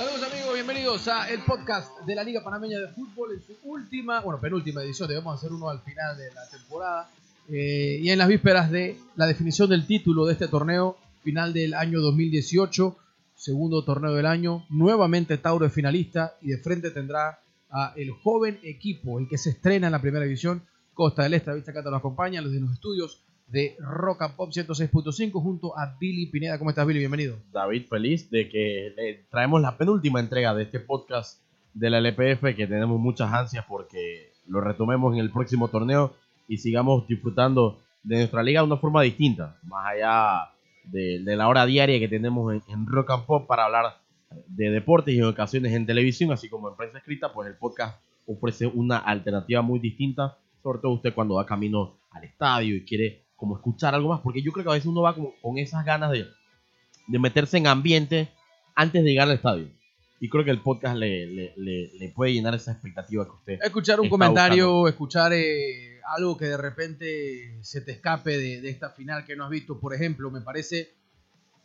Saludos amigos, bienvenidos a el podcast de la Liga Panameña de Fútbol en su última, bueno, penúltima edición, debemos hacer uno al final de la temporada eh, y en las vísperas de la definición del título de este torneo, final del año 2018, segundo torneo del año, nuevamente Tauro es finalista y de frente tendrá a el joven equipo, el que se estrena en la primera división, Costa del Este, Vista Cata nos acompaña, los de los estudios de Rock and Pop 106.5 junto a Billy Pineda. ¿Cómo estás, Billy? Bienvenido. David, feliz de que le traemos la penúltima entrega de este podcast de la LPF, que tenemos muchas ansias porque lo retomemos en el próximo torneo y sigamos disfrutando de nuestra liga de una forma distinta, más allá de, la hora diaria que tenemos en, Rock and Pop para hablar de deportes y ocasiones en televisión, así como en prensa escrita, pues el podcast ofrece una alternativa muy distinta, sobre todo usted cuando va camino al estadio y quiere como escuchar algo más, porque yo creo que a veces uno va como con esas ganas de, de meterse en ambiente antes de llegar al estadio. Y creo que el podcast le, le, le, puede llenar esa expectativa que usted. Escuchar un comentario, buscando. escuchar eh, algo que de repente se te escape de, de, esta final que no has visto, por ejemplo, me parece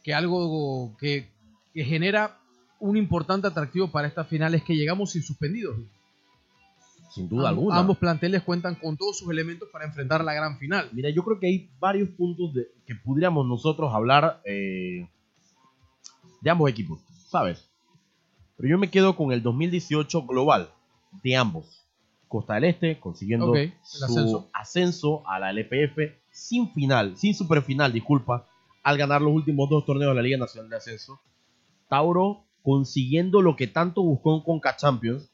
que algo que, que genera un importante atractivo para esta final es que llegamos sin suspendidos. Sin duda Am alguna. Ambos planteles cuentan con todos sus elementos para enfrentar la gran final. Mira, yo creo que hay varios puntos de, que pudiéramos nosotros hablar eh, de ambos equipos, ¿sabes? Pero yo me quedo con el 2018 global de ambos. Costa del Este consiguiendo Ok, el su ascenso. ascenso. a la LPF sin final, sin superfinal, disculpa, al ganar los últimos dos torneos de la Liga Nacional de Ascenso. Tauro consiguiendo lo que tanto buscó en Conca Champions,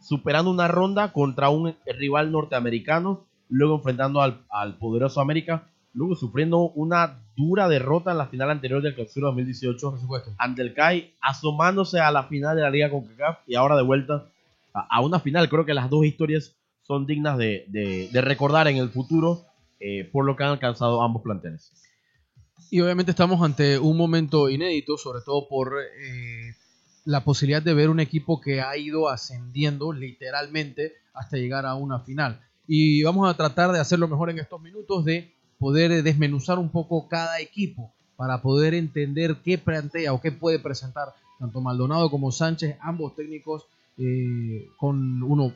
superando una ronda contra un rival norteamericano, luego enfrentando al, al poderoso América, luego sufriendo una dura derrota en la final anterior del Clausura 2018 Por supuesto. ante el CAI, asomándose a la final de la Liga con CACAF y ahora de vuelta a, a, una final. Creo que las dos historias son dignas de, de, de recordar en el futuro eh, por lo que han alcanzado ambos planteles. Y obviamente estamos ante un momento inédito, sobre todo por eh, la posibilidad de ver un equipo que ha ido ascendiendo literalmente hasta llegar a una final. Y vamos a tratar de hacerlo mejor en estos minutos, de poder desmenuzar un poco cada equipo para poder entender qué plantea o qué puede presentar tanto Maldonado como Sánchez, ambos técnicos eh, con uno,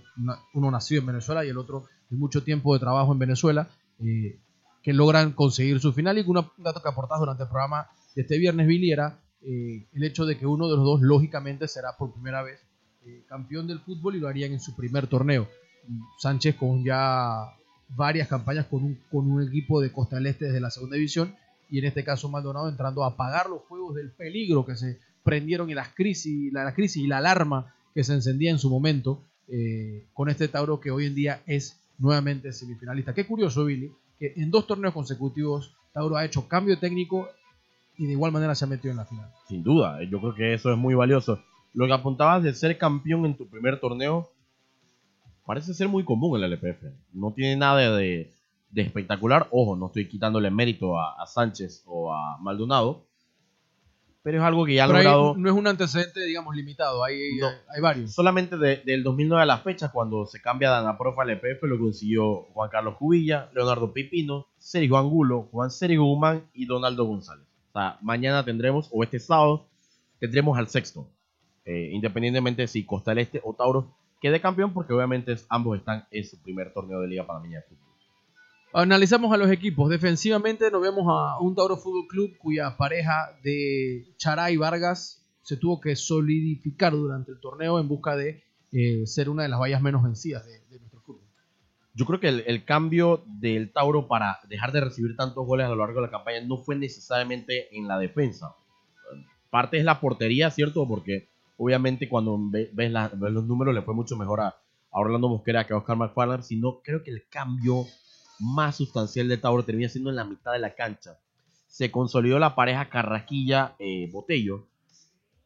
uno nacido en Venezuela y el otro de mucho tiempo de trabajo en Venezuela. Eh, que logran conseguir su final y un dato que aportas durante el programa de este viernes, Billy, era eh, el hecho de que uno de los dos, lógicamente, será por primera vez eh, campeón del fútbol y lo harían en su primer torneo. Sánchez con ya varias campañas con un, con un equipo de Costa del Este desde la segunda división y en este caso Maldonado entrando a apagar los fuegos del peligro que se prendieron y las crisis, la, la crisis y la alarma que se encendía en su momento eh, con este Tauro que hoy en día es nuevamente semifinalista. Qué curioso, Billy, que en dos torneos consecutivos Tauro ha hecho cambio técnico y de igual manera se ha metido en la final. Sin duda, yo creo que eso es muy valioso. Lo que apuntabas de ser campeón en tu primer torneo parece ser muy común en el LPF. No tiene nada de, de espectacular. Ojo, no estoy quitándole mérito a, a, Sánchez o a Maldonado. Pero es algo que ya ha logrado. no es un antecedente, digamos, limitado. Hay, No. hay, hay varios. Solamente de- del 2009 a la fecha, cuando se cambia de Anaprof al LPF, lo consiguió Juan Carlos Cubilla, Leonardo Pipino, Sergio Angulo, Juan Sergio Guzmán y Donaldo González. O sea, mañana tendremos, o este sábado, tendremos al sexto. Eh, independientemente de si Costa del Este o Tauro quede campeón, porque obviamente ambos están en su primer torneo de Liga Panameña de Fútbol. Analizamos a los equipos. Defensivamente nos vemos a un Tauro Fútbol Club cuya pareja de Chará y Vargas se tuvo que solidificar durante el torneo en busca de eh, ser una de las vallas menos vencidas de. Yo creo que el, cambio del Tauro para dejar de recibir tantos goles a lo largo de la campaña no fue necesariamente en la defensa. Parte es la portería, ¿cierto? Porque obviamente cuando ve- ves, la- ves los números le fue mucho mejor a, a Orlando Mosquera que a Oscar McFarland, sino creo que el cambio más sustancial del Tauro termina siendo en la mitad de la cancha. Se consolidó la pareja Carrasquilla-Botello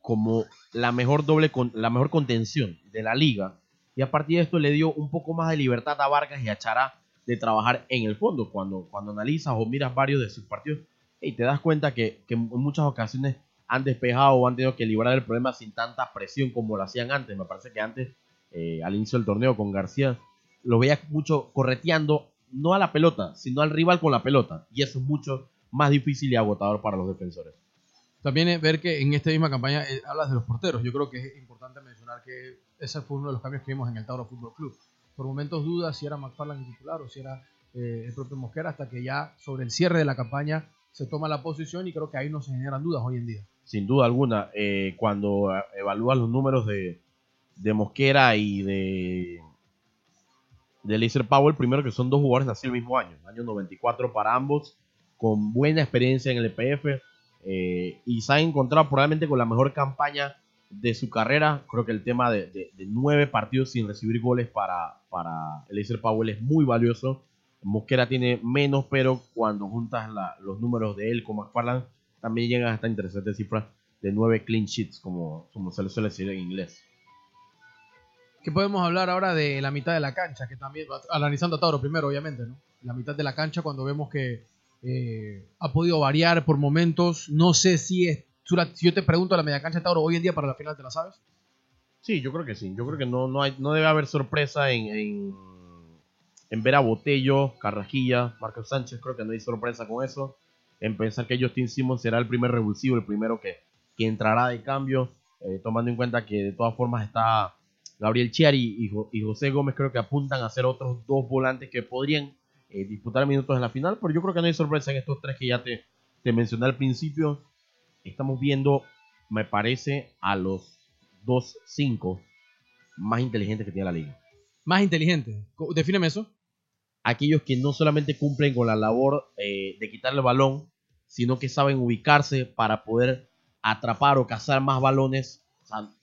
como la mejor doble con, la mejor contención de la liga y a partir de esto le dio un poco más de libertad a Vargas y a Chará de trabajar en el fondo. Cuando, cuando analizas o miras varios de sus partidos, y te das cuenta que, en muchas ocasiones han despejado o han tenido que librar el problema sin tanta presión como lo hacían antes. Me parece que antes, eh, al inicio del torneo con García, lo veía mucho correteando, no a la pelota, sino al rival con la pelota. Y eso es mucho más difícil y agotador para los defensores. También ver que en esta misma campaña eh, hablas de los porteros. Yo creo que es importante mencionar que ese fue uno de los cambios que vimos en el Tauro Fútbol Club. Por momentos dudas si era McFarland titular o si era eh, el propio Mosquera, hasta que ya sobre el cierre de la campaña se toma la posición y creo que ahí no se generan dudas hoy en día. Sin duda alguna, eh, cuando evalúas los números de, de Mosquera y de de Laser Powell, primero que son dos jugadores nacidos el mismo año, año 94 para ambos, con buena experiencia en el EPF eh, y se han encontrado probablemente con la mejor campaña de su carrera. Creo que el tema de, nueve partidos sin recibir goles para, para Laser Powell es muy valioso. Mosquera tiene menos, pero cuando juntas los números de él con McFarland, también llegan a esta interesante cifra de nueve clean sheets, como, como se le suele decir en inglés que podemos hablar ahora de la mitad de la cancha, que también, analizando a Tauro primero, obviamente, ¿no? La mitad de la cancha cuando vemos que eh, ha podido variar por momentos. No sé si es. Si yo te pregunto la media cancha de Tauro hoy en día para la final, ¿te la sabes? Sí, yo creo que sí. Yo creo que no, no, hay, no debe haber sorpresa en, en, ver a Botello, Carrajilla, Marcos Sánchez. Creo que no hay sorpresa con eso. En pensar que Justin Simmons será el primer revulsivo, el primero que, que entrará de cambio. Eh, tomando en cuenta que de todas formas está Gabriel Chiari y, José Gómez creo que apuntan a ser otros dos volantes que podrían eh, disputar minutos en la final, pero yo creo que no hay sorpresa en estos tres que ya te, te mencioné al principio. Estamos viendo, me parece, a los dos cinco más inteligentes que tiene la liga. Más inteligentes, defíneme eso. Aquellos que no solamente cumplen con la labor eh, de quitarle el balón, sino que saben ubicarse para poder atrapar o cazar más balones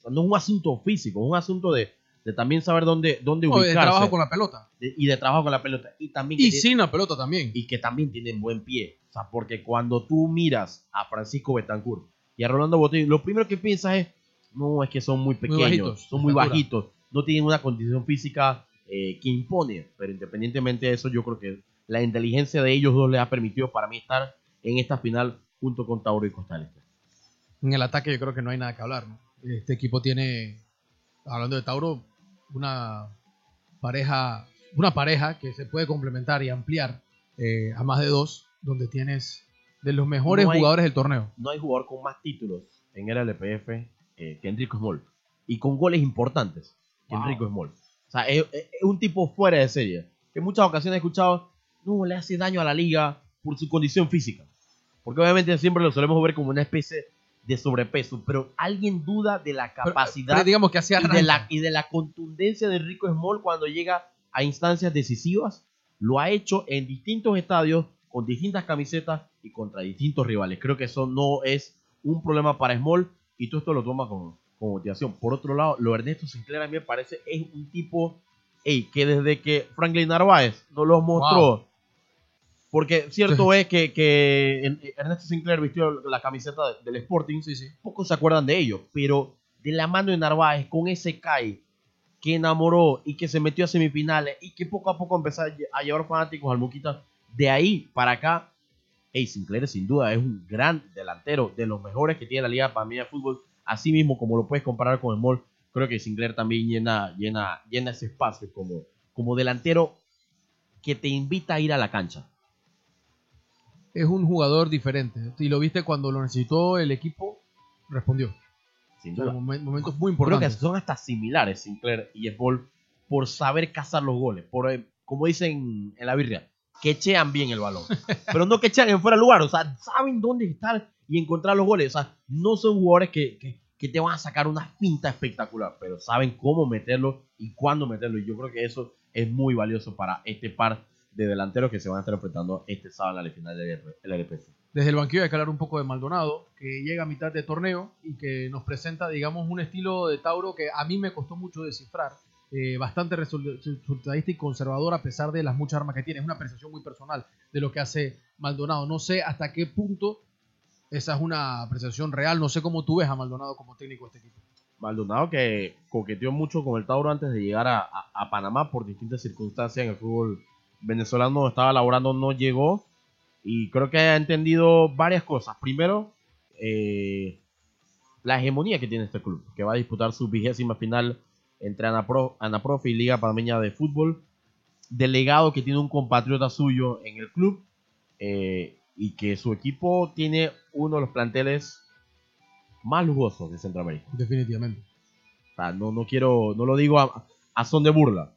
no es un asunto físico, es un asunto de, también saber dónde, dónde ubicarse. de trabajo con la pelota. y de trabajo con la pelota. Y, también y sin la pelota también. Y que también tienen buen pie. O sea, porque cuando tú miras a Francisco Betancourt y a Rolando Botello, lo primero que piensas es, no, es que son muy pequeños, son muy bajitos, no tienen una condición física eh, que impone. Pero independientemente de eso, yo creo que la inteligencia de ellos dos les ha permitido para mí estar en esta final junto con Tauro y Costa En el ataque yo creo que no hay nada que hablar, ¿no? Este equipo tiene, hablando de Tauro, una pareja, una pareja que se puede complementar y ampliar eh, a más de dos, donde tienes de los mejores jugadores del torneo. No hay jugador con más títulos en el LPF eh, que Enrico Small. Y con goles importantes que Enrico Small. O sea, es, un tipo fuera de serie. En muchas ocasiones he escuchado, no, le hace daño a la liga por su condición física. Porque obviamente siempre lo solemos ver como una especie de sobrepeso, pero alguien duda de la capacidad digamos que y, de la, y de la contundencia de Rico Small cuando llega a instancias decisivas. Lo ha hecho en distintos estadios, con distintas camisetas y contra distintos rivales. Creo que eso no es un problema para Small y todo esto lo toma con, motivación. Por otro lado, lo Ernesto Sinclair a mí me parece es un tipo que desde que Franklin Narváez nos lo mostró porque cierto es que, que, Ernesto Sinclair vistió la camiseta del Sporting, sí, sí. pocos se acuerdan de ello, pero de la mano de Narváez con ese Kai que enamoró y que se metió a semifinales y que poco a poco empezó a llevar fanáticos al Muquita, de ahí para acá, hey, Sinclair sin duda es un gran delantero, de los mejores que tiene la Liga para mí de fútbol, así mismo como lo puedes comparar con el Mall, creo que Sinclair también llena, llena, llena ese espacio como, como delantero que te invita a ir a la cancha es un jugador diferente. Y lo viste cuando lo necesitó el equipo, respondió. Sin duda. momentos muy importantes. Creo que son hasta similares Sinclair y Paul por saber cazar los goles. Por, eh, como dicen en la birria, que echean bien el balón. Pero no que echean en fuera de lugar. O sea, saben dónde estar y encontrar los goles. O sea, no son jugadores que, que, que te van a sacar una pinta espectacular. Pero saben cómo meterlo y cuándo meterlo. Y yo creo que eso es muy valioso para este par de delanteros que se van a estar enfrentando este sábado en la final del LPC. Desde el banquillo hay que hablar un poco de Maldonado, que llega a mitad de torneo y que nos presenta, digamos, un estilo de Tauro que a mí me costó mucho descifrar. Eh, bastante resultadista y conservador a pesar de las muchas armas que tiene. Es una apreciación muy personal de lo que hace Maldonado. No sé hasta qué punto esa es una apreciación real. No sé cómo tú ves a Maldonado como técnico de este equipo. Maldonado que coqueteó mucho con el Tauro antes de llegar a, a Panamá por distintas circunstancias en el fútbol venezolano estaba laborando no llegó y creo que ha entendido varias cosas. Primero, eh, la hegemonía que tiene este club, que va a disputar su vigésima final entre Anaprof y Liga Panameña de Fútbol. Delegado que tiene un compatriota suyo en el club eh, y que su equipo tiene uno de los planteles más lujosos de Centroamérica. Definitivamente. O sea, no, no quiero, no lo digo a, a son de burla.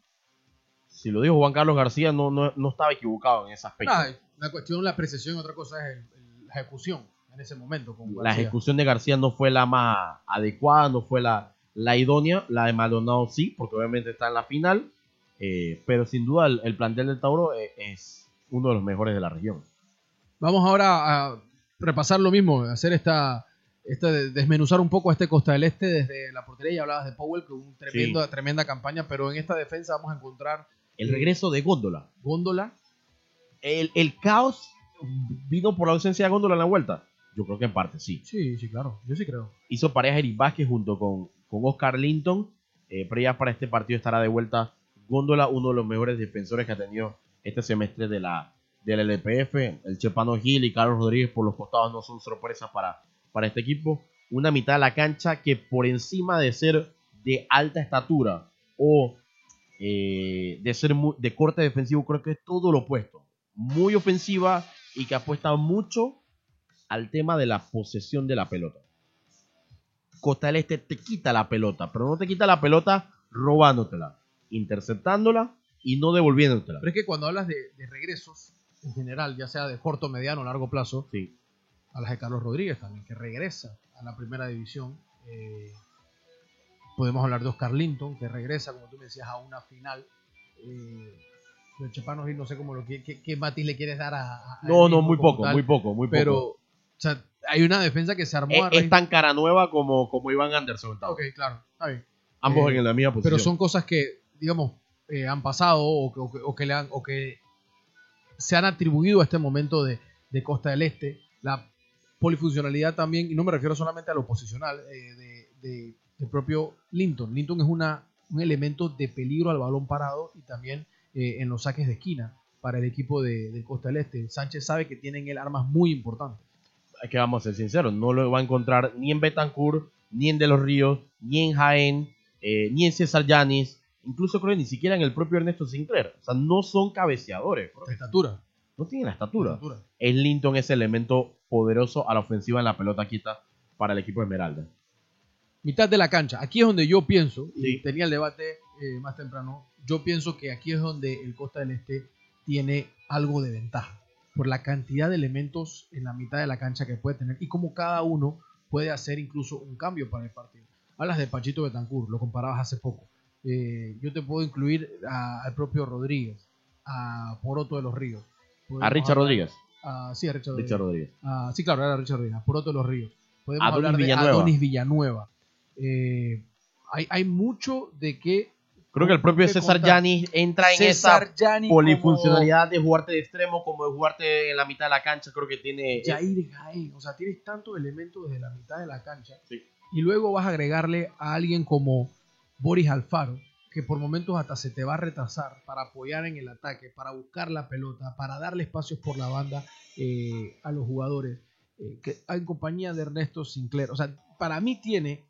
Si lo dijo Juan Carlos García, no, no, no estaba equivocado en ese aspecto. Nah, la cuestión, la apreciación, otra cosa es el- el- la ejecución en ese momento. Con la ejecución de García no fue la más adecuada, no fue la, la idónea. La de Maldonado sí, porque obviamente está en la final. eh, pero sin duda el, el plantel del Tauro eh, es uno de los mejores de la región. Vamos ahora a repasar lo mismo, hacer esta, esta de- desmenuzar un poco este Costa del Este desde la portería. Ya hablabas de Powell, que un tremendo, tremenda campaña, pero en esta defensa vamos a encontrar El regreso de Góndola. Góndola. El, el caos vino por la ausencia de Góndola en la vuelta. Yo creo que en parte sí. Sí, sí, claro. Yo sí creo. hizo pareja Eric Vázquez junto con, con Oscar Linton. eh, pero ya para este partido estará de vuelta Góndola, uno de los mejores defensores que ha tenido este semestre de la, del LPF. El Chepano Gil y Carlos Rodríguez por los costados no son sorpresas para, para este equipo. Una mitad de la cancha que por encima de ser de alta estatura o eh, de ser mu- de corte defensivo, creo que es todo lo opuesto. Muy ofensiva y que apuesta mucho al tema de la posesión de la pelota. Costa del Este te quita la pelota, pero no te quita la pelota robándotela, interceptándola y no devolviéndotela. Pero es que cuando hablas de, de regresos, en general, ya sea de corto, mediano o largo plazo, Sí. hablas de Carlos Rodríguez también, que regresa a la primera división. Eh, podemos hablar de Oscar Linton, que regresa, como tú me decías, a una final. Eh, el Chepano Gil, no sé cómo lo que, qué, qué matiz le quieres dar a. No, no, muy poco, tal, muy poco, muy poco. Pero, o sea, hay una defensa que se armó es, a es tan cara nueva como, como Iván Anderson. Ok, claro, está bien. Ambos Eh, en la misma posición. Pero son cosas que, digamos, eh, han pasado o que, o que- o que le han, o que se han atribuido a este momento de, de Costa del Este. La polifuncionalidad también, y no me refiero solamente a lo posicional, eh, de, de- del propio Linton. Linton es una, un elemento de peligro al balón parado y también eh, en los saques de esquina para el equipo de, de Costa del Este. Sánchez sabe que tienen él armas muy importantes. Es que vamos a ser sinceros, no lo va a encontrar ni en Betancourt, ni en De los Ríos, ni en Jaén, eh, ni en César Yanis, incluso creo que ni siquiera en el propio Ernesto Sinclair. O sea, no son cabeceadores, bro. De estatura. no tienen la estatura. De estatura. Es Linton ese elemento poderoso a la ofensiva en la pelota quieta para el equipo Esmeralda. Mitad de la cancha. Aquí es donde yo pienso, y tenía el debate eh, más temprano, yo pienso que aquí es donde el Costa del Este tiene algo de ventaja, por la cantidad de elementos en la mitad de la cancha que puede tener y cómo cada uno puede hacer incluso un cambio para el partido. Hablas de Pachito Betancourt, lo comparabas hace poco. Eh, yo te puedo incluir a- al propio Rodríguez, a Poroto de los Ríos. A Richard hablar- Rodríguez. a- sí, a Richard Rodríguez. Richard Rodríguez. Ah, sí, claro, era Richard Rodríguez, Poroto de los Ríos. Podemos Adonis hablar de Villanueva. Adonis Villanueva. Eh, hay, hay mucho de que. Creo que el propio César. Yanis entra en César esa polifuncionalidad de jugarte de extremo como de jugarte en la mitad de la cancha. Creo que tiene. Jair Jaén. O sea, tienes tantos elementos desde la mitad de la cancha. Sí. Y luego vas a agregarle a alguien como Boris Alfaro, que por momentos hasta se te va a retrasar para apoyar en el ataque, para buscar la pelota, para darle espacios por la banda eh, a los jugadores, eh, que, en compañía de Ernesto Sinclair. O sea, para mí tiene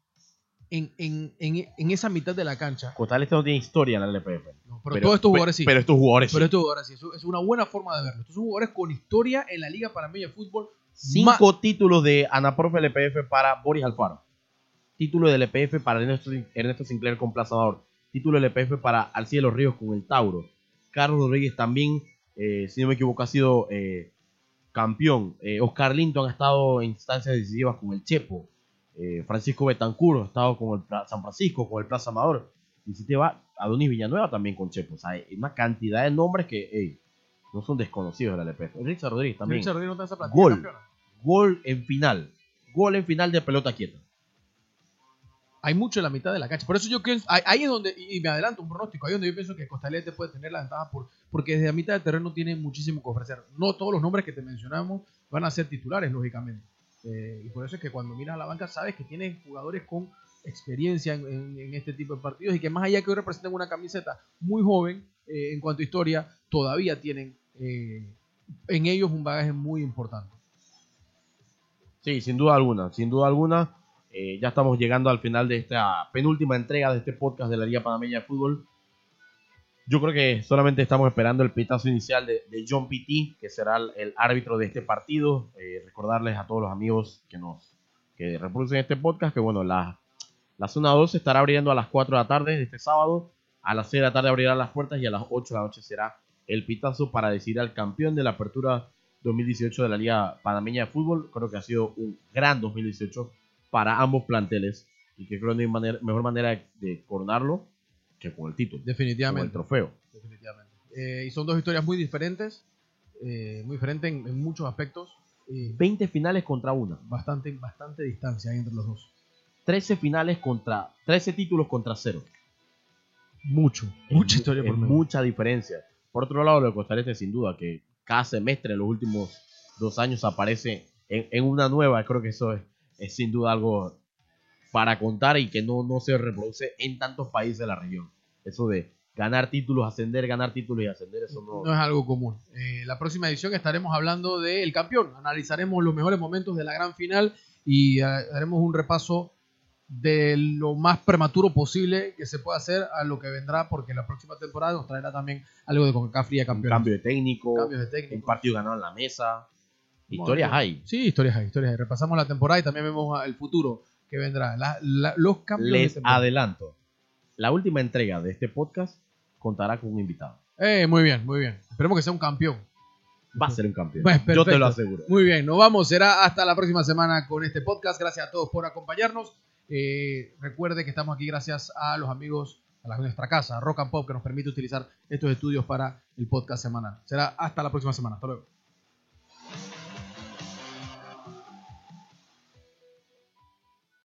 en, en, en, en esa mitad de la cancha, Costa del Este no tiene historia en la LPF. no, pero, todos estos jugadores sí. Pero estos jugadores Pero sí. estos jugadores sí, eso es una buena forma de verlo. Estos son jugadores con historia en la Liga Panameña de Fútbol. Cinco títulos de Anaprof LPF para Boris Alfaro. Título del LPF para Ernesto, Ernesto Sinclair con Plaza Amador. Título del LPF para Alcide de los Ríos con el Tauro. Carlos Rodríguez también, eh, si no me equivoco, ha sido eh, campeón. Eh, Oscar Linton ha estado en instancias decisivas con el Chepo. Eh, Francisco Betancur ha estado con el Pla- San Francisco, con el Plaza Amador. Y si te va, Adonis Villanueva también con Chepo. O sea, hay una cantidad de nombres que no son desconocidos de la LPF. Richard Rodríguez también. Richard Rodríguez no está esa Gol. campeona. Gol en final. Gol en final de pelota quieta. Hay mucho en la mitad de la cancha. Por eso yo pienso, ahí, es donde, y me adelanto un pronóstico, ahí es donde yo pienso que Costa del Este puede tener la ventaja por, porque desde la mitad del terreno tiene muchísimo que ofrecer. No todos los nombres que te mencionamos van a ser titulares, lógicamente. Eh, y por eso es que cuando miras a la banca sabes que tienen jugadores con experiencia en, este tipo de partidos y que más allá que hoy representan una camiseta muy joven eh, en cuanto a historia, todavía tienen eh, en ellos un bagaje muy importante. Sí, sin duda alguna, sin duda alguna. ya estamos llegando al final de esta penúltima entrega de este podcast de la Liga Panameña de Fútbol. Yo creo que solamente estamos esperando el pitazo inicial de, de John Pitti, que será el, árbitro de este partido. Eh, recordarles a todos los amigos que nos, que reproducen este podcast, que bueno, la, la zona 2 estará abriendo a las 4 de la tarde de este sábado, a las 6 de la tarde abrirán las puertas y a las 8 de la noche será el pitazo para decidir al campeón de la apertura 2018 de la Liga Panameña de Fútbol. Creo que ha sido un gran 2018 para ambos planteles y que creo que no hay manera- mejor manera de coronarlo que con el título, con el Definitivamente. trofeo. definitivamente. Eh, y son dos historias muy diferentes, eh, muy diferentes en, en muchos aspectos. eh, 20 finales contra una. bastante, bastante distancia hay entre los dos. 13 finales contra 13 títulos contra cero. Mucho, Es mucha mu- historia por medio. mucha diferencia. Por otro lado, lo de Costa Rica sin duda que cada semestre en los últimos dos años aparece en, en una nueva. Creo que eso es, es sin duda algo para contar y que no, no se reproduce en tantos países de la región. Eso de ganar títulos, ascender, ganar títulos y ascender, eso no, No es algo común. Eh, la próxima edición estaremos hablando del campeón. Analizaremos los mejores momentos de la gran final y eh, haremos un repaso de lo más prematuro posible que se pueda hacer a lo que vendrá, porque la próxima temporada nos traerá también algo de CONCACAF Liga de un Campeones. cambio de técnico, Cambios de un técnico. partido ganado en la mesa. Historias hay. Sí, historias hay, historias hay. Repasamos la temporada y también vemos el futuro que vendrá. La- la- los cambios Les adelanto. La última entrega de este podcast contará con un invitado. Eh, muy bien, muy bien. Esperemos que sea un campeón. Va a ser un campeón. Pues, Yo te lo aseguro. Muy bien, nos vamos. Será hasta la próxima semana con este podcast. Gracias a todos por acompañarnos. Eh, recuerde que estamos aquí gracias a los amigos, a la- nuestra casa, Rock and Pop, que nos permite utilizar estos estudios para el podcast semanal. Será hasta la próxima semana. Hasta luego.